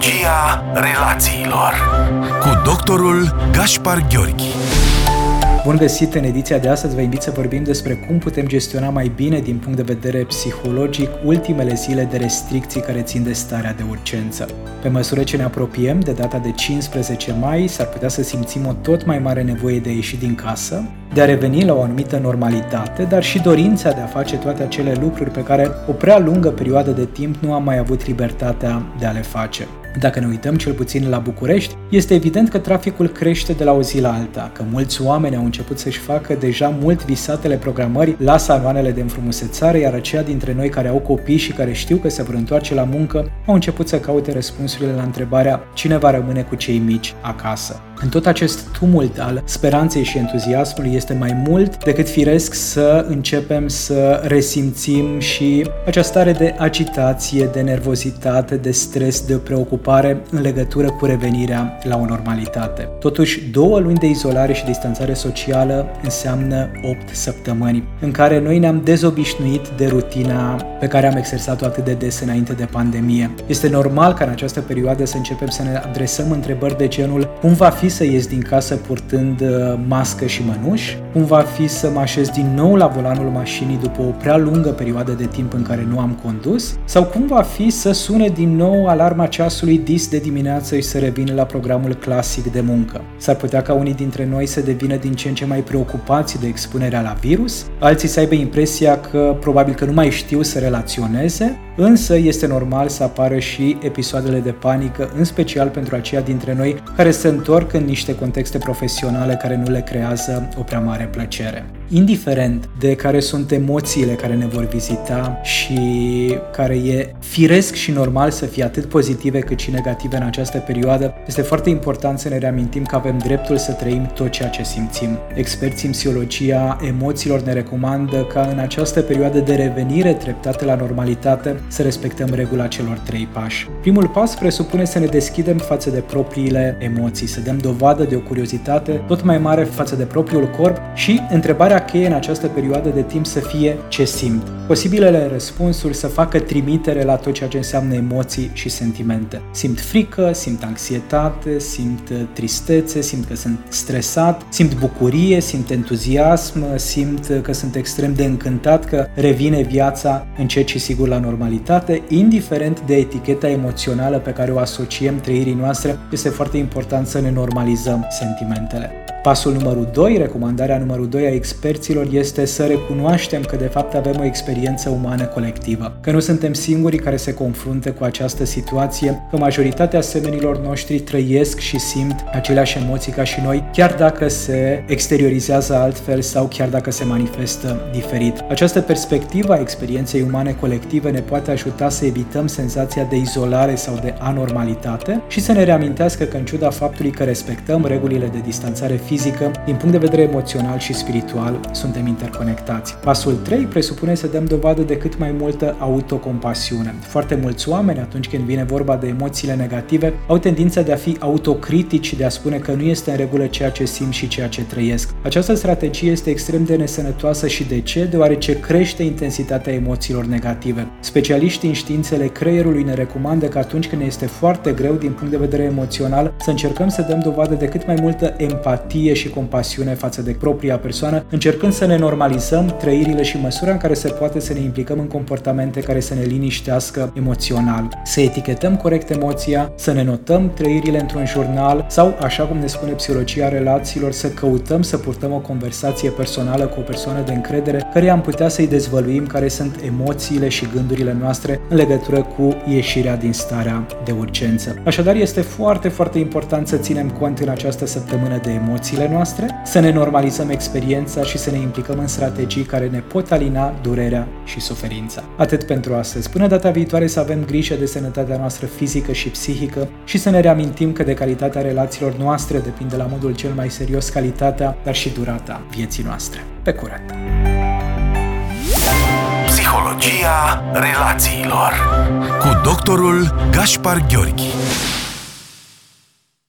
Psihologia relațiilor cu doctorul Gaspar Gheorghi. Bun găsit în ediția de astăzi, vă invit să vorbim despre cum putem gestiona mai bine din punct de vedere psihologic ultimele zile de restricții care țin de starea de urgență. Pe măsură ce ne apropiem de data de 15 mai, s-ar putea să simțim o tot mai mare nevoie de a ieși din casă, de a reveni la o anumită normalitate, dar și dorința de a face toate acele lucruri pe care o prea lungă perioadă de timp nu am mai avut libertatea de a le face. Dacă ne uităm cel puțin la București, este evident că traficul crește de la o zi la alta, că mulți oameni au început să-și facă deja mult visatele programări la saloanele de înfrumusețare, iar aceia dintre noi care au copii și care știu că se vor întoarce la muncă, au început să caute răspunsurile la întrebarea cine va rămâne cu cei mici acasă. În tot acest tumult al speranței și entuziasmului este mai mult decât firesc să începem să resimțim și această stare de agitație, de nervozitate, de stres, de preocupare în legătură cu revenirea la o normalitate. Totuși, două luni de izolare și distanțare socială înseamnă 8 săptămâni în care noi ne-am dezobișnuit de rutina pe care am exersat-o atât de des înainte de pandemie. Este normal ca în această perioadă să începem să ne adresăm întrebări de genul cum va fi să ies din casă purtând uh, mască și mănuși, cum va fi să mă așez din nou la volanul mașinii după o prea lungă perioadă de timp în care nu am condus, sau cum va fi să sune din nou alarma ceasului dis de dimineață și să revin la programul clasic de muncă. S-ar putea ca unii dintre noi să devină din ce în ce mai preocupați de expunerea la virus, alții să aibă impresia că probabil că nu mai știu să relaționeze, însă este normal să apară și episoadele de panică, în special pentru aceia dintre noi care se întorc în niște contexte profesionale care nu le creează o prea mare plăcere. Indiferent de care sunt emoțiile care ne vor vizita și care e firesc și normal să fie atât pozitive cât și negative în această perioadă, este foarte important să ne reamintim că avem dreptul să trăim tot ceea ce simțim. Experții în psihologia emoțiilor ne recomandă ca în această perioadă de revenire treptată la normalitate să respectăm regula celor trei pași. Primul pas presupune să ne deschidem față de propriile emoții, să dăm dovadă de o curiozitate tot mai mare față de propriul corp și întrebarea cheie în această perioadă de timp să fie ce simt. Posibilele răspunsuri să facă trimitere la tot ceea ce înseamnă emoții și sentimente. Simt frică, simt anxietate, simt uh, tristețe, simt că sunt stresat, simt bucurie, simt entuziasm, simt uh, că sunt extrem de încântat că revine viața încet și sigur la normalitate, indiferent de eticheta emoțională pe care o asociem trăirii noastre, este foarte important să ne normalizăm sentimentele. Pasul numărul 2, recomandarea numărul 2 a experților este să recunoaștem că de fapt avem o experiență umană colectivă, că nu suntem singurii care se confruntă cu această situație, că majoritatea semenilor noștri trăiesc și simt aceleași emoții ca și noi, chiar dacă se exteriorizează altfel sau chiar dacă se manifestă diferit. Această perspectivă a experienței umane colective ne poate ajuta să evităm senzația de izolare sau de anormalitate și să ne reamintească că în ciuda faptului că respectăm regulile de distanțare fizică, din punct de vedere emoțional și spiritual, suntem interconectați. Pasul 3 presupune să dăm dovadă de cât mai multă autocompasiune. Foarte mulți oameni, atunci când vine vorba de emoțiile negative, au tendința de a fi autocritici și de a spune că nu este în regulă ceea ce simt și ceea ce trăiesc. Această strategie este extrem de nesănătoasă și de ce? Deoarece crește intensitatea emoțiilor negative. Specialiștii în științele creierului ne recomandă că atunci când este foarte greu din punct de vedere emoțional, să încercăm să dăm dovadă de cât mai multă empatie empatie și compasiune față de propria persoană, încercând să ne normalizăm trăirile și măsura în care se poate să ne implicăm în comportamente care să ne liniștească emoțional, să etichetăm corect emoția, să ne notăm trăirile într-un jurnal sau, așa cum ne spune psihologia relațiilor, să căutăm să purtăm o conversație personală cu o persoană de încredere care am putea să-i dezvăluim care sunt emoțiile și gândurile noastre în legătură cu ieșirea din starea de urgență. Așadar, este foarte, foarte important să ținem cont în această săptămână de emoții emoțiile noastre, să ne normalizăm experiența și să ne implicăm în strategii care ne pot alina durerea și suferința. Atât pentru astăzi. Până data viitoare să avem grijă de sănătatea noastră fizică și psihică și să ne reamintim că de calitatea relațiilor noastre depinde la modul cel mai serios calitatea, dar și durata vieții noastre. Pe curând! Psihologia relațiilor cu doctorul Gaspar Gheorghi